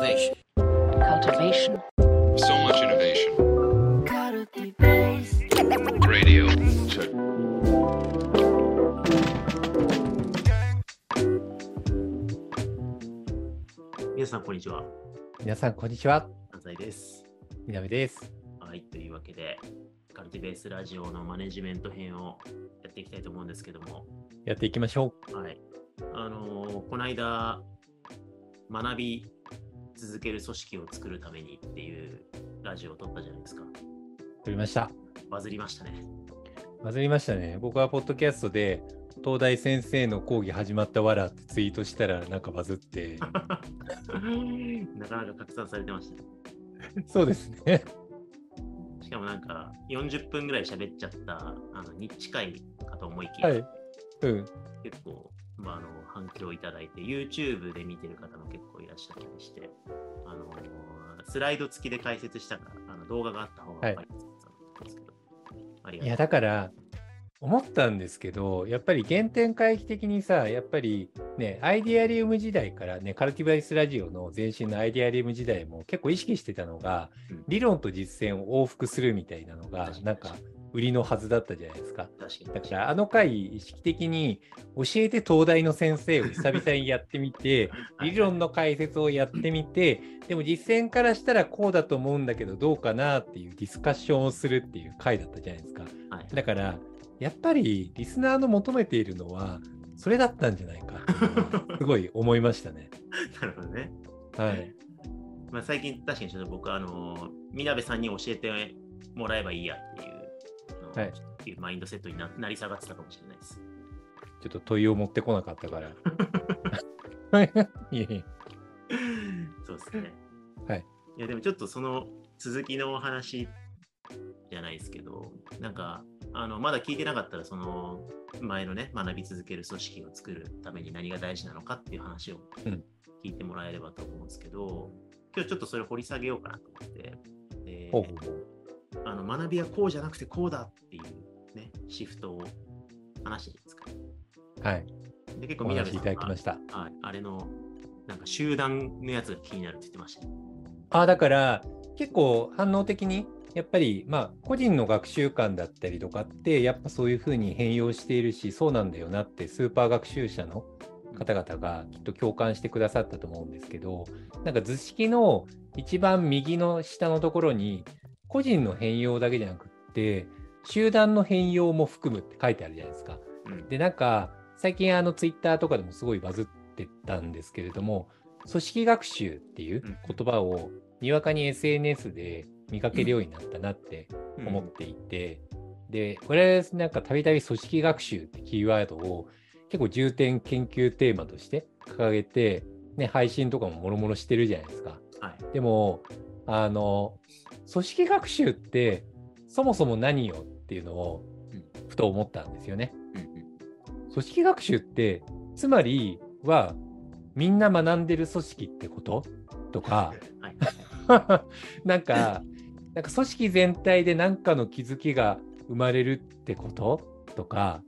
Cultivation. cultivation, So much innovation. Radio. Check. 皆さん、こんにちは。皆さん、こんにちは。安西です。みなべです。はい、というわけで、カルティベースラジオのマネジメント編をやっていきたいと思うんですけども、やっていきましょはい。あのーこの間、学び続ける組織を作るためにっていうラジオを撮ったじゃないですか。う。撮りました。バズりましたね。バズりましたね。僕はポッドキャストで、東大先生の講義始まったわらってツイートしたら、なんかバズって。なかなか拡散されてましたね。そうですね。しかもなんか、40分ぐらい喋っちゃった、あの、に近いかと思いきや、はい。うん。結構、まあ、あの反響いただいて、YouTube で見てる方も結構いらっしゃったりして、あのスライド付きで解説したから、あの動画があった方が分かりやすかったんですけど、ありがとういや、だから、思ったんですけど、やっぱり原点回帰的にさ、やっぱりね、アイディアリウム時代からね、カルティバイスラジオの前身のアイディアリウム時代も結構意識してたのが、うん。理論と実践を往復するみたいなのがなんか売りのはずだったじゃないですか。だからあの回意識的に教えて東大の先生を久々にやってみてはい理論の解説をやってみてでも実践からしたらこうだと思うんだけどどうかなっていうディスカッションをするっていう回だったじゃないですか。はい。だからやっぱりリスナーの求めているのはそれだったんじゃないか すごい思いましたね。なるほどね。はい。まあ、最近、確かにちょっと僕は、あの、みなべさんに教えてもらえばいいやっていう、はいっていうマインドセットにななり下がってたかもしれないです。ちょっと問いを持ってこなかったから いえいえそうですね。はい。いや、でもちょっとその続きのお話じゃないですけど、なんか、あの、まだ聞いてなかったら、その前のね、学び続ける組織を作るために何が大事なのかっていう話をうん聞いてもらえればと思うんですけど、今日ちょっとそれを掘り下げようかなと思って、でほうほうほうあの学びはこうじゃなくてこうだっていうね、シフトを話してですか。はいで結構おみなべさん話いただきまがしたはい、あれのなんか集団のやつが気になるって言ってましたね。あだから結構反応的にやっぱりまあ個人の学習観だったりとかってやっぱそういうふうに変容しているしそうなんだよなってスーパー学習者の方々がきっと共感してくださったと思うんですけどなんか図式の一番右の下のところに個人の変容だけじゃなくって集団の変容も含むって書いてあるじゃないですか。うんで、なんか、最近、あの、ツイッターとかでもすごいバズってたんですけれども、組織学習っていう言葉を、にわかに SNS で見かけるようになったなって思っていて、で、これ、なんか、たびたび組織学習ってキーワードを結構重点研究テーマとして掲げて、ね、配信とかももろもろしてるじゃないですか。はい。でも、あの、組織学習って、そもそも何よっていうのをうん、ふと思ったんですよね。組織学習ってつまりはみんな学んでる組織ってこと？とか。はい。なんかなんか組織全体で何かの気づきが生まれるってこと？とか。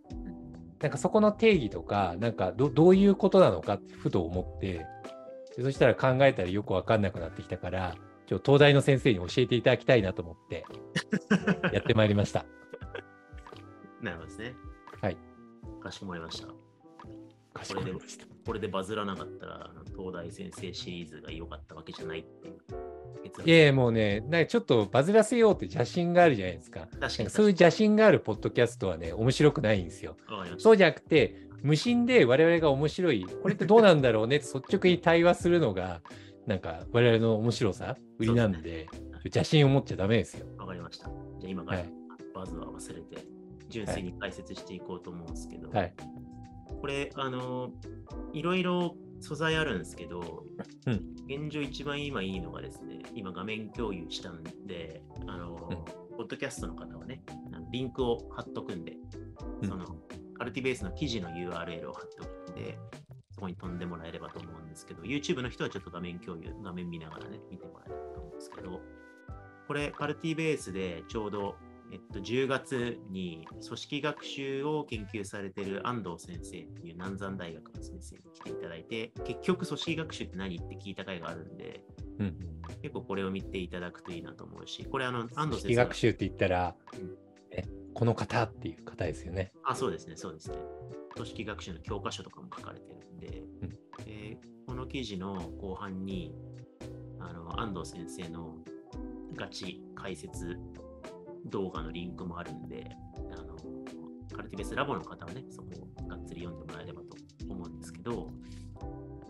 なんかそこの定義とかなんかどどういうことなのかってふと思って。でそしたら考えたらよく分かんなくなってきたから今日東大の先生に教えていただきたいなと思って やってまいりました。なるほどですね。はい。かしこまりました。かしこまりました。これでバズらなかったら、東大先生シリーズが良かったわけじゃないっていういやいやもうね、なんかちょっとバズらせようって邪心があるじゃないですか。確かそういう邪心があるポッドキャストはね、面白くないんですよ。そうじゃなくて、無心で我々が面白い、これってどうなんだろうねって率直に対話するのが、なんか我々の面白さ、売りなんで、邪心を持っちゃダメですよ。わかりました。じゃあ今からはいバズは忘れて、純粋に解説していこうと思うんですけど、はい。これ、あの、いろいろ素材あるんですけど、うん現状一番今いいのがですね、今画面共有したんで、あの、ポッドキャストの方はね、リンクを貼っとくんで、その、カルティベースの記事の URL を貼っておくんで、そこに飛んでもらえればと思うんですけど、YouTube の人はちょっと画面共有、画面見ながらね、見てもらえればと思うんですけど、これ、カルティベースでちょうどえっと、10月に組織学習を研究されている安藤先生っていう南山大学の先生に来ていただいて、結局組織学習って何って聞いた回があるんで、うん。結構これを見ていただくといいなと思うし、これあの、安組織藤先生が学習って言ったらうん、えこの方っていう方ですよね。あ、そうですね、そうですね。組織学習の教科書とかも書かれてるんで、うん記事の後半に、あの安藤先生のガチ解説動画のリンクもあるんで、あのカルティベースラボの方はね、そこをがっつり読んでもらえればと思うんですけど、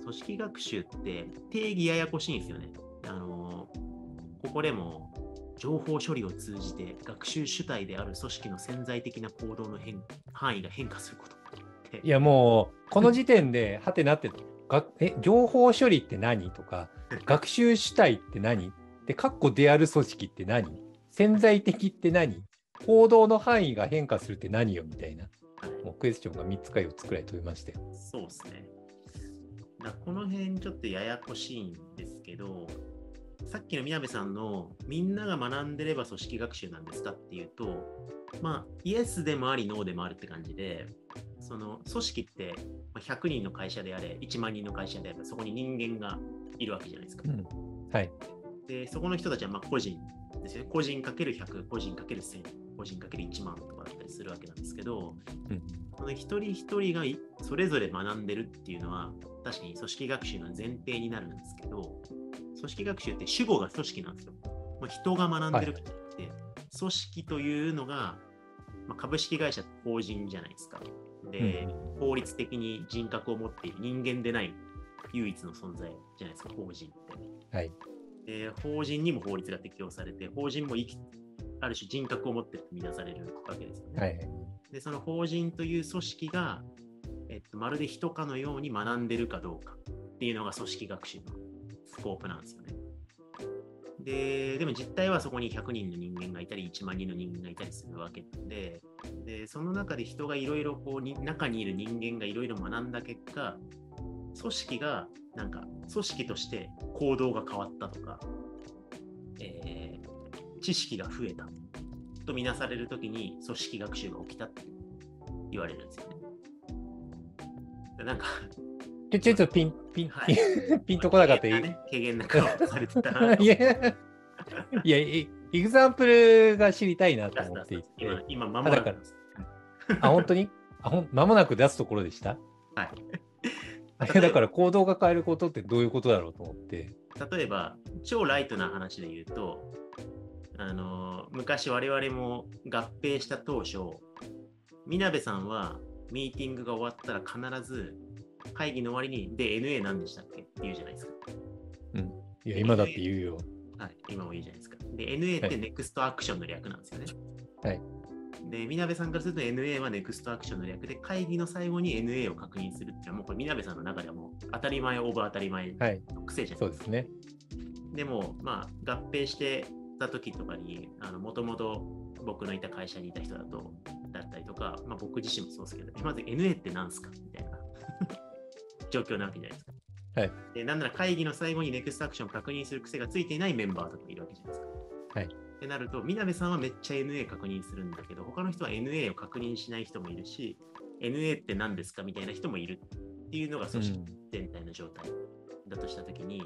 組織学習って定義ややこしいんですよね。あのここでも情報処理を通じて学習主体である組織の潜在的な行動の変範囲が変化することいやもう、この時点で、はてなって、がえ情報処理って何とか、学習主体って何？で、括弧である組織って何？潜在的って何？行動の範囲が変化するって何よみたいな。はいもうクエスチョンが3つか4つくらい飛びましたよ。そうですね。だこの辺ちょっとややこしいんですけど、さっきの宮部さんのみんなが学んでれば組織学習なんですかっていうと、まあ、イエスでもあり、ノーでもあるって感じで、その組織ってまあ100人の会社であれ、1万人の会社であれば、そこに人間がいるわけじゃないですか。うんはい。で、そこの人たちはまあ個人ですよね。個人かける100、個人かける1000、個人かける1万とかだったりするわけなんですけど、うんこの一人一人がいそれぞれ学んでるっていうのは、確かに組織学習の前提になるんですけど、組織学習って主語が組織なんですよ。まあ、人が学んでるわけじゃなくて、組織というのが、まあ、株式会社法人じゃないですか。で、うん法律的に人格を持っている人間でない唯一の存在じゃないですか、法人って。はい。で法人にも法律が適用されて、法人も生きある種人格を持ってるとみなされるわけですよね。はい。で、その法人という組織が、えっと、まるで人かのように学んでるかどうかっていうのが組織学習のスコープなんですよね。で、でも実態はそこに100人の人間がいたり、1万人の人間がいたりするわけで、でその中で人がいろいろこうに、中にいる人間がいろいろ学んだ結果、組織がなんか組織として行動が変わったとか、えー知識が増えたとみなされるときに組織学習が起きたって言われるんですよね。でなんか、ちょ、ちょっとピン、ピン、はい ピンとこなかった？い軽減なね、軽減な顔をされてたいや、いや、いエグザンプルが知りたいなと思っていて。今、今、間もなくあ、本当にあ、ほん、間もなく出すところでしたはい。あれだから行動が変えることってどういうことだろうと思って。例えば、超ライトな話で言うと、あの昔我々も合併した当初、みなべさんはミーティングが終わったら必ず会議の終わりに、で、NA 何でしたっけ？って言うじゃないですか。いや、今だって言うよ。はい、今も言うじゃないですか。で、NA ってはい NEXT アクションの略なんですよね。はい。で、みなべさんからすると NA は NEXT アクションの略で、会議の最後に NA を確認するっていうのは、もうこれみなべさんの中ではもう当たり前、オーバー当たり前はい。の癖じゃないでか。そうですすね。でも、まあ、合併してた時とかに、もともと僕のいた会社にいた人だと、だったりとか、まあ、僕自身もそうですけど、えまず NA って何すかみたいな 状況なわけじゃないですか。はい。で、なんなら会議の最後に NEXT アクションを確認する癖がついていないメンバーとかいるわけじゃないですか。はい。ってなると、みなべさんはめっちゃ NA 確認するんだけど、他の人は NA を確認しない人もいるし、NA って何ですかみたいな人もいるっていうのが組織全体の状態だとしたときに、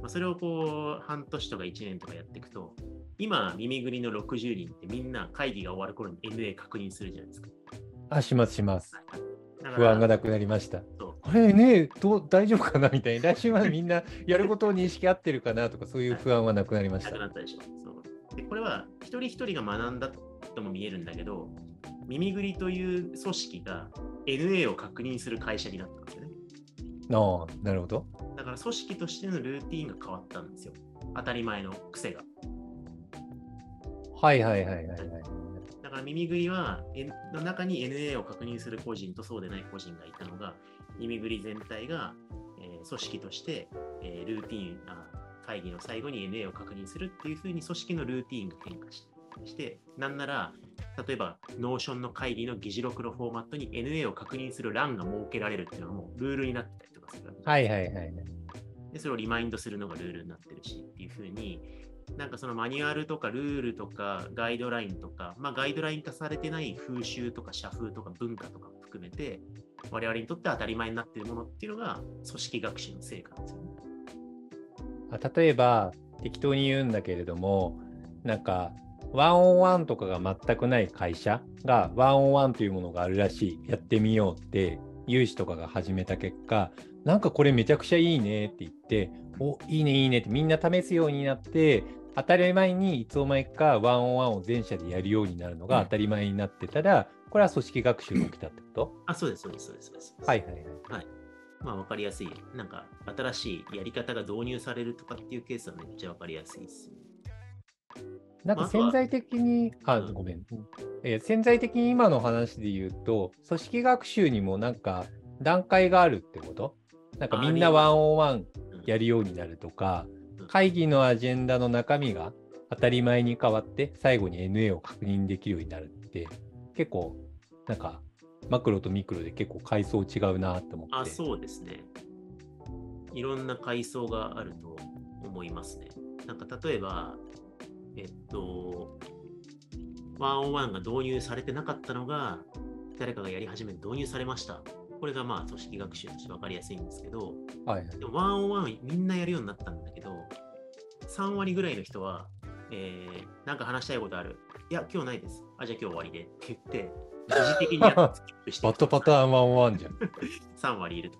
まあ、それをこう半年とか1年とかやっていくと、今、耳ぐりの60人ってみんな会議が終わる頃に NA 確認するじゃないですか。あ、します、します。不安がなくなりました。そうあれねどう、大丈夫かな？みたいな。来週までみんなやることを認識合ってるかな？とか、そういう不安はなくなりましたなく。なうでこれは一人一人が学んだとも見えるんだけど、耳ぐりという組織が NA を確認する会社になったんですよね。ああ、なるほど。だから組織としてのルーティンが変わったんですよ。当たり前の癖が。はいはいはいはいはい。だから耳ぐりは、N- の中に NA を確認する個人とそうでない個人がいたのが、耳ぐり全体が、えー組織として、えールーティンあ、会議の最後に NA を確認するっていうふうに組織のルーティンが変化しして、なんなら、例えば、 Notion の会議の議事録のフォーマットに NA を確認する欄が設けられるっていうのはもうルールになってたりとかするわけはいはいはいはい。で、それをリマインドするのがルールになってるしっていうふうに、なんかそのマニュアルとかルールとかガイドラインとか、まあ、ガイドライン化されてない風習とか社風とか文化とか含めて、我々にとって当たり前になっているものっていうのが組織学習の成果ですよね。あ例えば適当に言うんだけれどもなんかワンオンワンとかが全くない会社がワンオンワンというものがあるらしいやってみようって有志とかが始めた結果なんかこれめちゃくちゃいいねって言っておいいねいいねってみんな試すようになって当たり前にいつの間にかワンオンワンを全社でやるようになるのが当たり前になってたら、これは組織学習が起きたってことあ、そうです、そうです、そうです。そうですはいはいはい。はい。まあ、わかりやすい。なんか、新しいやり方が導入されるとかっていうケースはめっちゃわかりやすいですね。なんか潜在的に、あ、うんごめん。えー潜在的に今の話で言うと、組織学習にもなんか段階があるってこと？なんかみんなワンオンワンうんやるようになるとかうん、会議のアジェンダの中身が当たり前に変わって、最後に NA を確認できるようになるって、結構、なんか、マクロとミクロで結構階層違うなって思って。あ、そうですね。いろんな階層があると思いますね。なんか例えば、えっと、ワンオンワンが導入されてなかったのが、誰かがやり始めて導入されました。これがまあ組織学習として分かりやすいんですけど、はいはいでもワンオンワンみんなやるようになったんだけど、3割ぐらいの人は、えー、なんか話したいことある？いや、今日ないです。あ、じゃあ今日終わりで。って言って、一時的にやっ スキップしてバッドパターンワンオンワンじゃん。3割いると。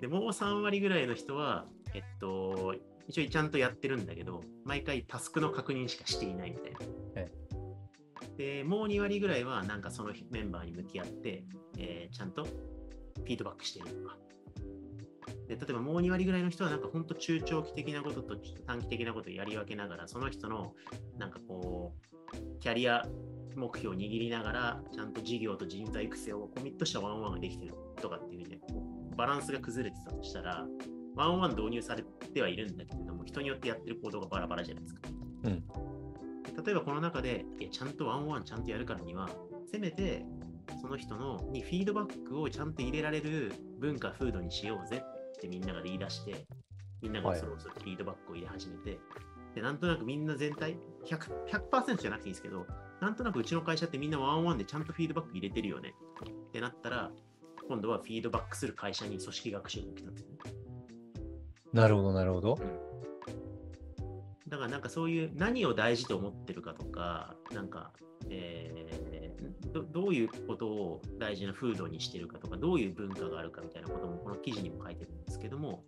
で、もう3割ぐらいの人は、えっと、一応ちゃんとやってるんだけど、毎回タスクの確認しかしていないみたいな。はいで、もう2割ぐらいは、なんかそのメンバーに向き合って、えーちゃんとフィードバックしてるとか。で、例えばもう2割ぐらいの人は、なんか本当中長期的なことと短期的なことをやり分けながら、その人の、なんかこう、キャリア目標を握りながら、ちゃんと事業と人材育成をコミットしたワンオンワンができてるとかっていうね、バランスが崩れてたとしたら、ワンオンワン導入されてはいるんだけれども、人によってやってる行動がバラバラじゃないですか。うんで例えばこの中で、いやちゃんとワンオンワンちゃんとやるからには、せめてその人のにフィードバックをちゃんと入れられる文化、風土にしようぜってみんなが言い出して、みんながはいそろそろフィードバックを入れ始めて、でなんとなくみんな全体100、100%じゃなくていいんですけど、なんとなくうちの会社ってみんなワンワンでちゃんとフィードバック入れてるよねってなったら、今度はフィードバックする会社に組織学習が起きたんですよね。なるほど、なるほど。だからなんかそういう何を大事と思ってるかとか、なんか、えーどどういうことを大事な風土にしてるかとか、どういう文化があるかみたいなこともこの記事にも書いてるんですけども、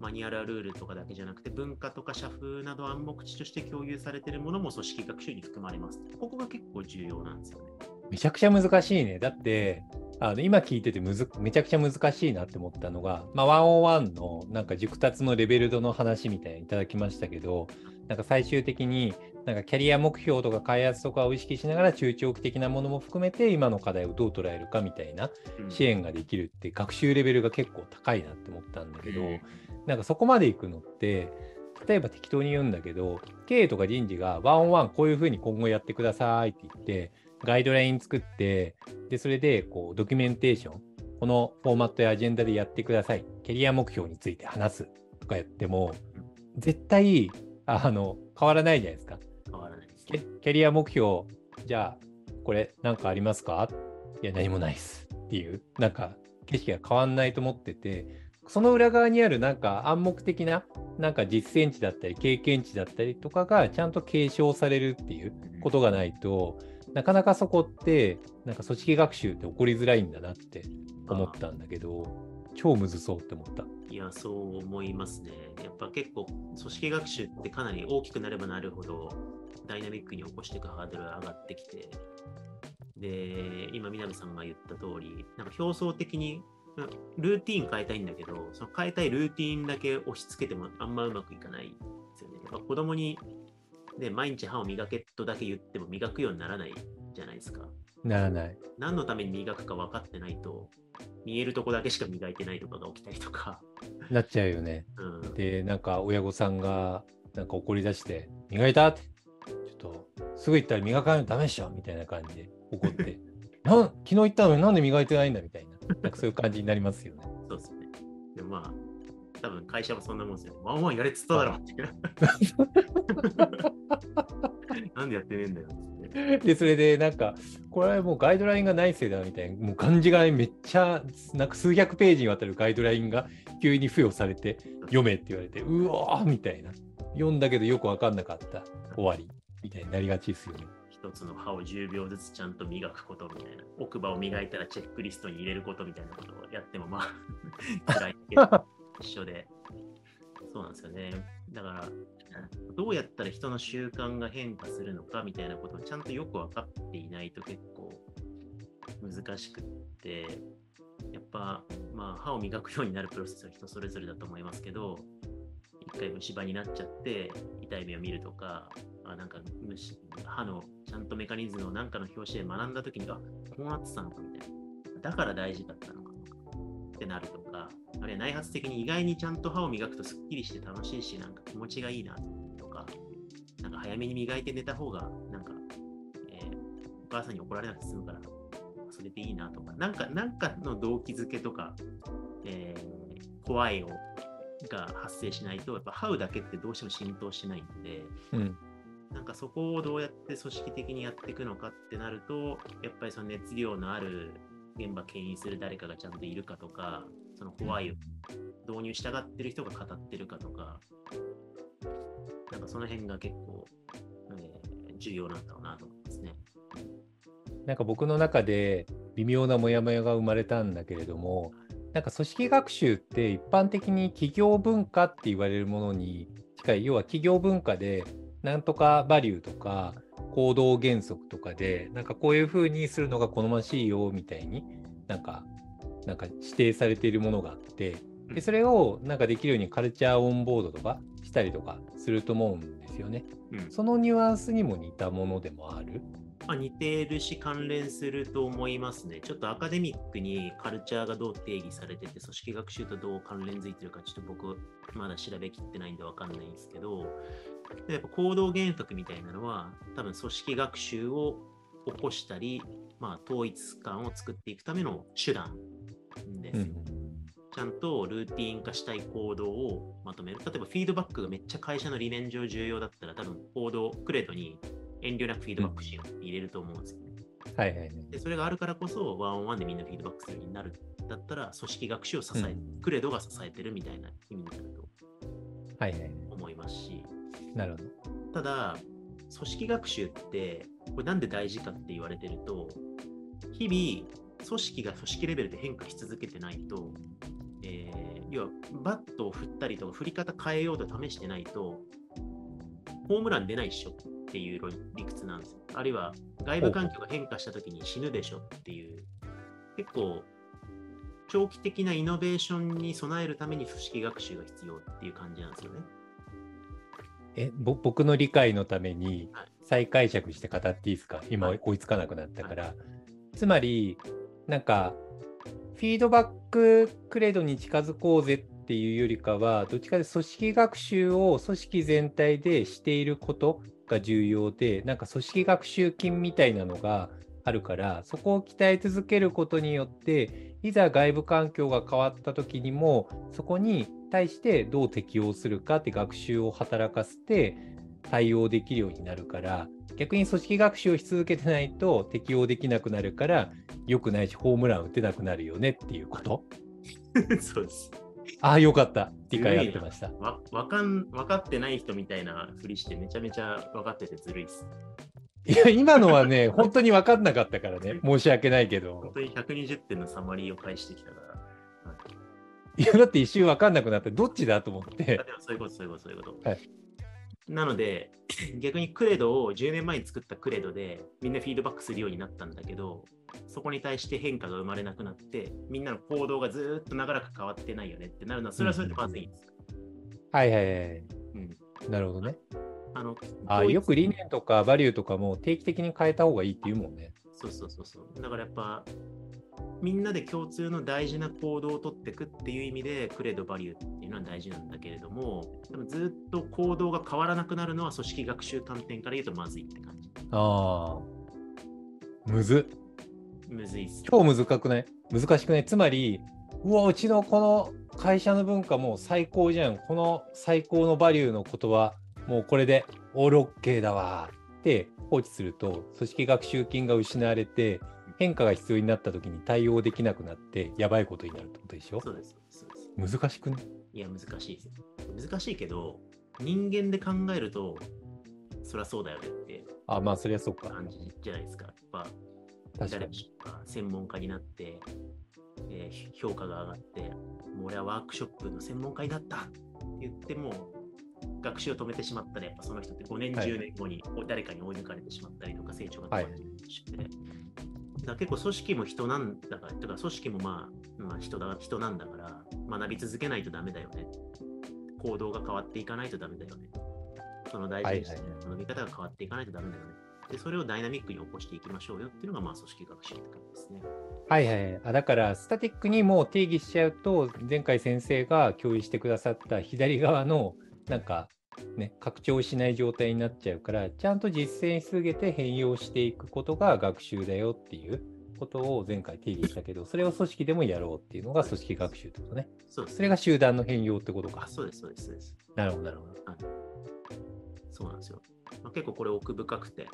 マニュアルやルールとかだけじゃなくて、文化とか社風など暗黙知として共有されてるものも組織学習に含まれます。ここが結構重要なんですよね。めちゃくちゃ難しいね。だって、あの今聞いててむずめちゃくちゃ難しいなって思ったのが、まあ、101のなんか熟達のレベル度の話みたいにいただきましたけど、なんか最終的になんかキャリア目標とか開発とかを意識しながら中長期的なものも含めて今の課題をどう捉えるかみたいなうん支援ができるって学習レベルが結構高いなって思ったんだけど、うんなんかそこまでいくのって例えば適当に言うんだけど経営とか人事がワンオンワンこういうふうに今後やってくださいって言ってガイドライン作ってでそれでこうドキュメンテーションこのフォーマットやアジェンダでやってくださいキャリア目標について話すとかやっても絶対あの変わらないじゃないですか。キャリア目標、じゃあ、これ何かありますか？いや、何もないっすっていう、なんか景色が変わんないと思ってて、その裏側にあるなんか暗黙的な、なんか実践値だったり、経験値だったりとかがちゃんと継承されるっていうことがないと、なかなかそこって、なんか組織学習って起こりづらいんだなって思ったんだけど、超むずそうって思った。いや、そう思いますね。やっぱ結構、組織学習ってかなり大きくなればなるほど、ダイナミックに起こしていくハードルが上がってきて、で、今、南さんが言った通り、なんか表層的に、うんルーティン変えたいんだけど、その変えたいルーティンだけ押し付けてもあんまうまくいかないんですよね。子供に、ね、毎日歯を磨けとだけ言っても磨くようにならないじゃないですか。ならない。何のために磨くか分かってないと、見えるとこだけしか磨いてないとかが起きたりとか、なっちゃうよね。うん、で、なんか親御さんがなんか怒り出して、磨いたって、とすぐ言ったら磨かないとダメでしょみたいな感じで怒って、なん昨日言ったのになんで磨いてないんだみたいな、なんかそういう感じになりますよね。そうですね。でもまあ、多分会社もそんなもんですよ。ワンワンやれっつっただろって。なんでやってねえんだよ。で、それでなんか、これはもうガイドラインがないせいだみたいな、もう漢字がめっちゃ、なんか数百ページにわたるガイドラインが急に付与されて、読めって言われて、うわーみたいな。読んだけどよくわかんなかった。終わり。みたいになりがちですよね。一つの歯を10秒ずつちゃんと磨くことみたいな。奥歯を磨いたらチェックリストに入れることみたいなことをやっても、まあ、辛いけど一緒で。そうなんですよね。だから、どうやったら人の習慣が変化するのかみたいなことをちゃんとよく分かっていないと結構難しくって、やっぱ、まあ、歯を磨くようになるプロセスは人それぞれだと思いますけど、一回虫歯になっちゃって痛い目を見るとか、あなんか歯のちゃんとメカニズムを何かの表紙で学んだときに、あこうなってたのかみたいな。だから大事だったのかってなるとか、あるいは内発的に意外にちゃんと歯を磨くとすっきりして楽しいし、なんか気持ちがいいなとか、なんか早めに磨いて寝た方が、なんか、えーお母さんに怒られなくて済むから、それでいいなとか、なんか、なんかの動機づけとか、えー怖いをが発生しないと、やっぱ歯うだけってどうしても浸透しないんで、うん。なんかそこをどうやって組織的にやっていくのかってなると、やっぱりその熱量のある現場牽引する誰かがちゃんといるかとか、その怖いを導入したがってる人が語ってるかとか、なんかその辺が結構、えー重要なんだろうなと思いますね。なんか僕の中で微妙なモヤモヤが生まれたんだけれども、なんか組織学習って一般的に企業文化って言われるものに近い、要は企業文化でなんとかバリューとか行動原則とかで、なんかこういうふうにするのが好ましいよみたいになんか、なんか指定されているものがあって、でそれをなんかできるようにカルチャーオンボードとかしたりとかすると思うんですよね。うんそのニュアンスにも似たものでもある。まあ、似てるし関連すると思いますね。ちょっとアカデミックにカルチャーがどう定義されてて、組織学習とどう関連づいてるか、ちょっと僕、まだ調べきってないんでわかんないんですけど、やっぱ行動原則みたいなのは、多分組織学習を起こしたり、まあ、統一感を作っていくための手段ですよ。ちゃんとルーティン化したい行動をまとめる。例えばフィードバックがめっちゃ会社の理念上重要だったら、多分行動、クレードに遠慮なくフィードバックしようって入れると思うんですよね。はいはいはい。でそれがあるからこそ、ワンオンワンでみんなフィードバックするようになるだったら、組織学習を支え、うんクレードが支えてるみたいな意味になるとはいはい。思いますし、なるほど。ただ、組織学習って、これなんで大事かって言われてると、日々、組織が組織レベルで変化し続けてないと、えー要はバットを振ったりとか振り方変えようと試してないと、ホームラン出ないっしょっていう理屈なんですよ。あるいは外部環境が変化した時に死ぬでしょっていう、結構長期的なイノベーションに備えるために組織学習が必要っていう感じなんですよね。え、ぼ僕の理解のためにはい再解釈して語っていいですか？今はい追いつかなくなったから。つまり、なんか、フィードバッククレードに近づこうぜっていうよりかは、どっちかで組織学習を組織全体でしていることが重要で、なんか組織学習金みたいなのがあるから、そこを鍛え続けることによって、いざ外部環境が変わった時にも、そこに対してどう適応するかって学習を働かせて対応できるようになるから、逆に組織学習をし続けてないと適応できなくなるから、良くないし、ホームラン打てなくなるよねっていうこと？そうです。ああ、よかった。理解合ってました。わわかん分かってない人みたいなふりしてめちゃめちゃ分かっててずるいっす。いや、今のはね、本当に分かんなかったからね、申し訳ないけど。本当に120点のサマリーを返してきたから。はいいや、だって一瞬分かんなくなって、どっちだと思ってそういうこと、そういうこと、そういうこと。はいなので、逆にクレドを10年前に作ったクレドでみんなフィードバックするようになったんだけど、そこに対して変化が生まれなくなって、みんなの行動がずーっと長らく変わってないよねってなるのは、それはそれでまずいんです。はいはいはい。うん。なるほどね。あのあよく理念とかバリューとかも定期的に変えた方がいいって言うもんね。そうそうそうそう。だからやっぱ、みんなで共通の大事な行動をとっていくっていう意味で、クレード、バリューっていうのは大事なんだけれども、でもずっと行動が変わらなくなるのは組織学習観点から言うとまずいって感じ。ああ。むずっ。むずいっす。超難くない？難しくない？つまり、うわ、うちのこの会社の文化もう最高じゃん。この最高のバリューのことは、もうこれでオールオッケーだわって放置すると、組織学習金が失われて、変化が必要になった時に対応できなくなって、やばいことになるってことでしょ？そうです、そうです。難しくねい？や、難しいですよ。難しいけど、人間で考えると、そりゃそうだよねってあ、まあそりゃそうか。感じじゃないですか。やっぱ。誰かが専門家になって、えー評価が上がって、もう俺はワークショップの専門家になったって言っても、学習を止めてしまったら、やっぱその人って5年、はい10年後に誰かに追い抜かれてしまったりとか、成長が止まってるしで、だから結構組織も人なんだから、とか組織もまあ、まあ、人だ人なんだから、学び続けないとダメだよね。行動が変わっていかないとダメだよね。その大事にしてはいはいはい学び方が変わっていかないとダメだよね。で、それをダイナミックに起こしていきましょうよっていうのが、まあ、組織学習って感じですね。はいはいはい。あだから、スタティックにもう定義しちゃうと、前回先生が共有してくださった左側の、なんか、ね、拡張しない状態になっちゃうから、ちゃんと実践し続けて変容していくことが学習だよっていうことを前回定義したけど、それを組織でもやろうっていうのが組織学習ってことね。そうです。それが集団の変容ってことかあ、。そうです、そうです、そうです。なるほど、なるほど。そうなんですよ。まあ、結構これ奥深くて、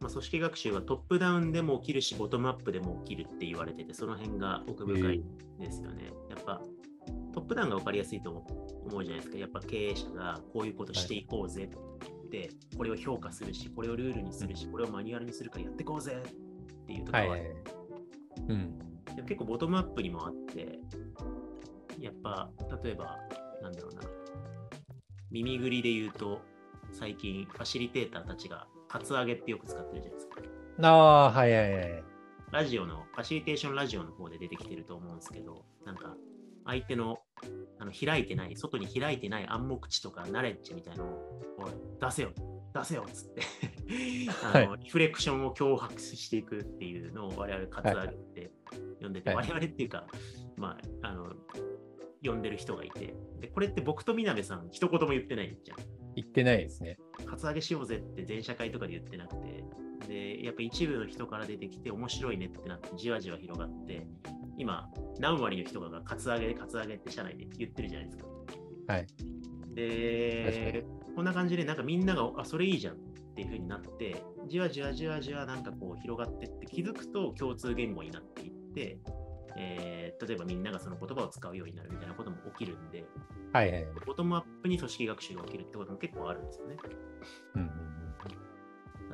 まあ、組織学習はトップダウンでも起きるし、ボトムアップでも起きるって言われてて、その辺が奥深いんですよね。やっぱトップダウンが分かりやすいと思うじゃないですか。やっぱ経営者がこういうことしていこうぜって、これを評価するし、これをルールにするし、これをマニュアルにするからやっていこうぜっていうところは、はいはいはい。うん。でも結構ボトムアップにもあって、やっぱ例えば、なんだろうな、耳ぐりで言うと、最近ファシリテーターたちがカツアゲってよく使ってるじゃないですか。ああ、はいはいはい。ラジオの、ファシリテーションラジオの方で出てきてると思うんですけど、なんか、相手のあの開いてない、外に開いてない暗黙知とかナレッジみたいなのを、出せよ、出せよっつって あの、リフレクションを脅迫していくっていうのを我々カツアゲって呼んでて、はい我々っていうか、まあ、あの、呼んでる人がいて、で、これって僕とみなべさん、一言も言ってないじゃん。言ってないですね。カツアゲしようぜって全社会とかで言ってなくて、で、やっぱ一部の人から出てきて面白いねってなってじわじわ広がって、今、何割の人がカツアゲ、カツアゲって社内で言ってるじゃないですか。はい。で、こんな感じでなんかみんなが、あ、それいいじゃんっていう風になって、じわじわじわじわなんかこう広がってって気づくと共通言語になっていって、えー例えばみんながその言葉を使うようになるみたいなことも起きるんで、はいはい。ボトムアップに組織学習が起きるってことも結構あるんですよね。うんうんうん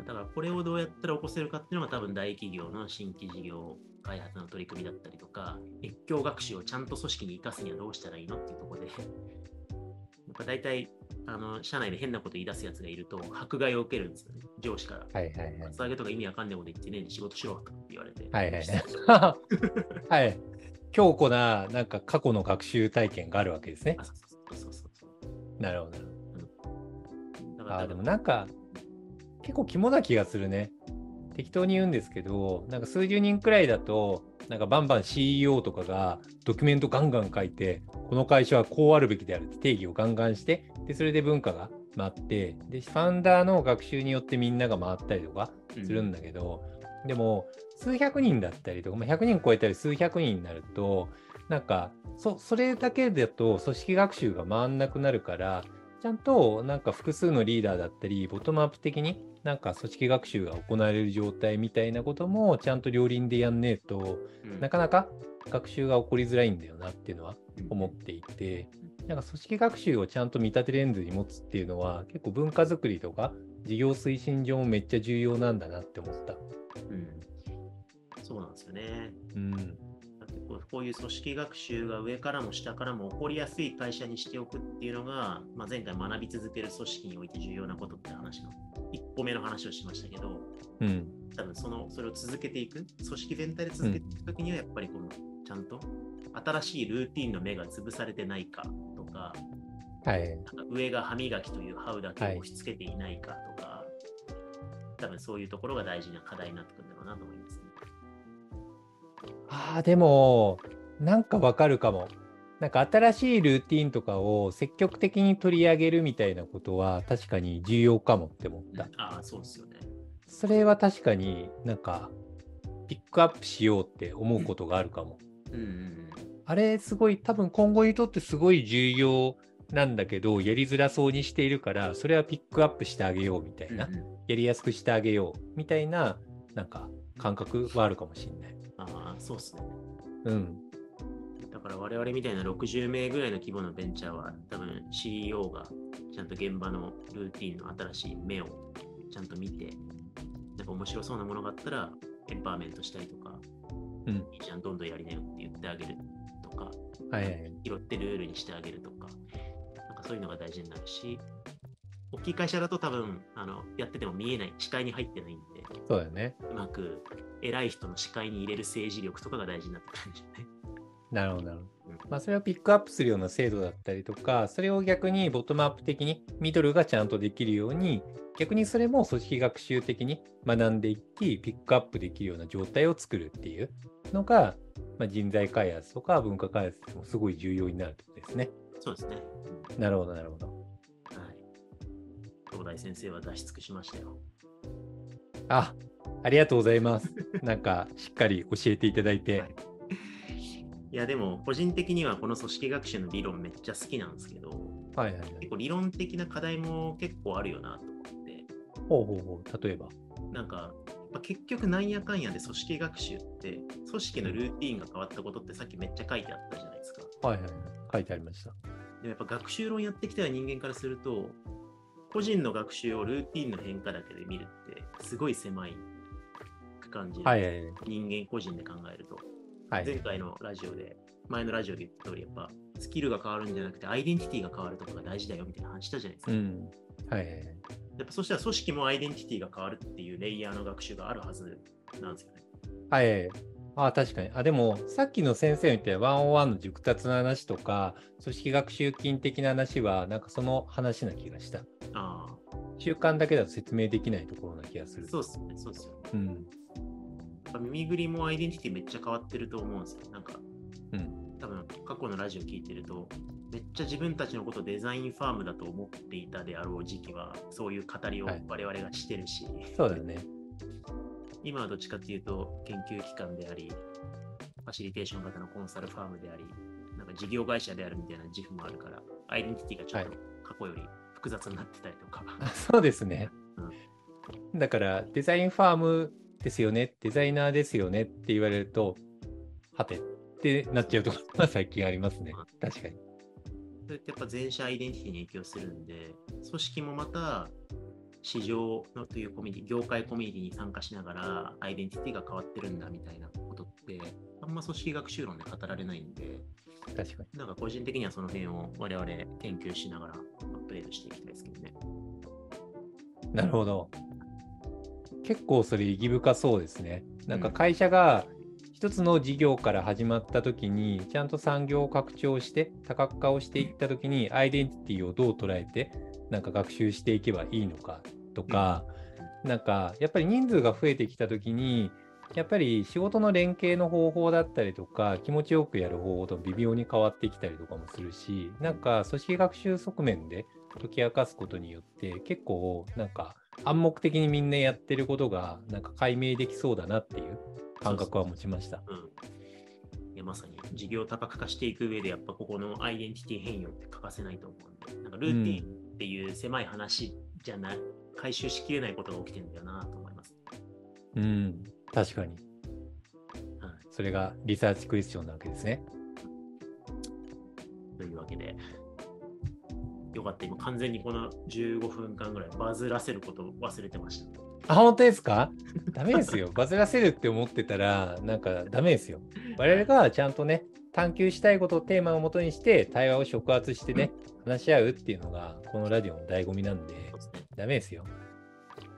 だからこれをどうやったら起こせるかっていうのが多分大企業の新規事業開発の取り組みだったりとか、越境学習をちゃんと組織に生かすにはどうしたらいいのっていうところで、やっぱ大体、あの、社内で変なこと言い出すやつがいると、迫害を受けるんですよね、上司から。はいはいはい。厚揚げとか意味わかんないこと言ってねえで仕事しろって言われて。はいはいはい。強固な、なんか過去の学習体験があるわけですねあ。そうそうそうそう。なるほどなるほど。あーでだから多分もなんか、結構肝な気がするね。適当に言うんですけど、なんか数十人くらいだと、なんかバンバン CEO とかがドキュメントガンガン書いて、この会社はこうあるべきであるって定義をガンガンして、で、それで文化が回って、で、ファンダーの学習によってみんなが回ったりとかするんだけど、でも、数百人だったりとか、まあ、100人超えたり数百人になると、なんか、そそれだけだと組織学習が回んなくなるから、ちゃんとなんか複数のリーダーだったり、ボトムアップ的になんか組織学習が行われる状態みたいなこともちゃんと両輪でやんねえとうんなかなか学習が起こりづらいんだよなっていうのはうん思っていて、なんか組織学習をちゃんと見立てレンズに持つっていうのは結構文化づくりとか事業推進上もめっちゃ重要なんだなって思った。うんそうなんですよね。うん。こういう組織学習が上からも下からも起こりやすい会社にしておくっていうのが、まあ、前回学び続ける組織において重要なことって話の1個目の話をしましたけど、うん。多分そのそれを続けていく、組織全体で続けていくときには、やっぱりこのちゃんと新しいルーティンの目が潰されてないかとか、はい。なんか上が歯磨きという歯だけを押し付けていないかとか、多分そういうところが大事な課題になってくるんだろうなと思いますね。ああ、でも、なんかわかるかも。なんか新しいルーティンとかを積極的に取り上げるみたいなことは確かに重要かもって思った。ああ、そうですよね。それは確かになんかピックアップしようって思うことがあるかも。うんうんうん。あれすごい多分今後にとってすごい重要なんだけどやりづらそうにしているからそれはピックアップしてあげようみたいな、うんうんやりやすくしてあげようみたいななんか感覚はあるかもしれない。ああ、そうっすね。うん。だから我々みたいな60名ぐらいの規模のベンチャーは多分 CEO がちゃんと現場のルーティンの新しい目をちゃんと見て、なんか面白そうなものがあったらエンパワーメントしたりとか、うんいいじゃん、どんどんやりなよって言ってあげるとか、はいはいはい。拾ってルールにしてあげるとか、なんかそういうのが大事になるし、大きい会社だと多分あのやってても見えない、視界に入ってないんで、そうだよね。うまく偉い人の視界に入れる政治力とかが大事になってくるんでしょうね。なるほど、なるほどうん。まあ、それをピックアップするような制度だったりとか、それを逆にボトムアップ的にミドルがちゃんとできるように、逆にそれも組織学習的に学んでいき、ピックアップできるような状態を作るっていうのが、まあ、人材開発とか文化開発でもすごい重要になるってことですね。そうですね。なるほど、なるほど。はい。東大先生は出し尽くしましたよ。あ、ありがとうございます。なんか、しっかり教えていただいて。はいいや、でも、個人的にはこの組織学習の理論めっちゃ好きなんですけど、はいはいはい。結構理論的な課題も結構あるよなと思って、ほうほうほう。例えば。なんか、結局なんやかんやで組織学習って、組織のルーティンが変わったことってさっきめっちゃ書いてあったじゃないですか。はいはいはい。書いてありました。でもやっぱ学習論やってきた人間からすると、個人の学習をルーティンの変化だけで見るって、すごい狭い感じる、はい。人間個人で考えると。はい前回のラジオで、前のラジオで言った通り、やっぱスキルが変わるんじゃなくて、アイデンティティが変わるとかが大事だよみたいな話したじゃないですか。うん。はい。やっぱそしたら組織もアイデンティティが変わるっていうレイヤーの学習があるはずなんですよね。はい。あ確かに。あ、でも、さっきの先生みたいなワンオンワンの熟達の話とか、組織学習筋的な話は、なんかその話な気がした。あ習慣だけだと説明できないところな気がすあ、る。そうっすね、そうっすよね。うん。やっぱ耳ぐりもアイデンティティめっちゃ変わってると思うんですよ。なんか、うん。多分過去のラジオ聞いてると、めっちゃ自分たちのことデザインファームだと思っていたであろう時期は、そういう語りをはい我々がしてるし、そうだよね。今はどっちかっていうと研究機関であり、ファシリテーション型のコンサルファームであり、なんか事業会社であるみたいな自負もあるから、アイデンティティがちょっとはい過去より複雑になってたりとか。あそうですね。だから、デザインファームですよね、デザイナーですよねって言われると、はてってなっちゃうところが最近ありますね。確かに。それってやっぱ全社アイデンティティに影響するんで、組織もまた市場のというコミュニティ、業界コミュニティに参加しながらアイデンティティが変わってるんだみたいなことって、あんま組織学習論で語られないんで、確かに。なんか個人的にはその辺を我々研究しながらアップデートしていきたいですけどね。なるほど。結構それ意義深そうですね。なんか会社が一つの事業から始まった時に、ちゃんと産業を拡張して多角化をしていった時に、アイデンティティをどう捉えて、なんか学習していけばいいのかとか、なんかやっぱり人数が増えてきた時に、やっぱり仕事の連携の方法だったりとか、気持ちよくやる方法と微妙に変わってきたりとかもするし、なんか組織学習側面で解き明かすことによって、結構なんか暗黙的にみんなやってることがなんか解明できそうだなっていう感覚は持ちました。うん。いやまさに事業多角化していく上で、やっぱここのアイデンティティ変容って欠かせないと思うんで、なんかルーティンっていう狭い話じゃない、回収しきれないことが起きてるんだよなと思います。うん、確かに。はい。それがリサーチクエスチョンなわけですね。というわけで、よかった、今完全にこの15分間ぐらいバズらせることを忘れてました。あ、本当ですか？ダメですよ。バズらせるって思ってたら、なんかダメですよ。我々がちゃんとね、探求したいことをテーマをもとにして、対話を触発してね、話し合うっていうのが、このラジオの醍醐味なんで。ダメですよ。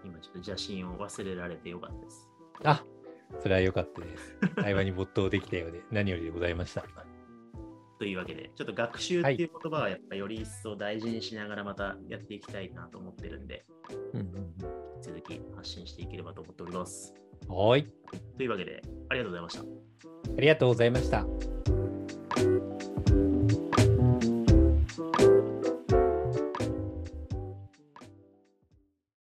今ちょっと邪心を忘れられてよかったです。あ、それは良かったです。対話に没頭できたようで、何よりでございました。というわけで、ちょっと学習っていう言葉はやっぱより一層大事にしながらまたやっていきたいなと思ってるんで、うん続き発信していければと思っております。うん、はい。というわけで、ありがとうございました。ありがとうございました。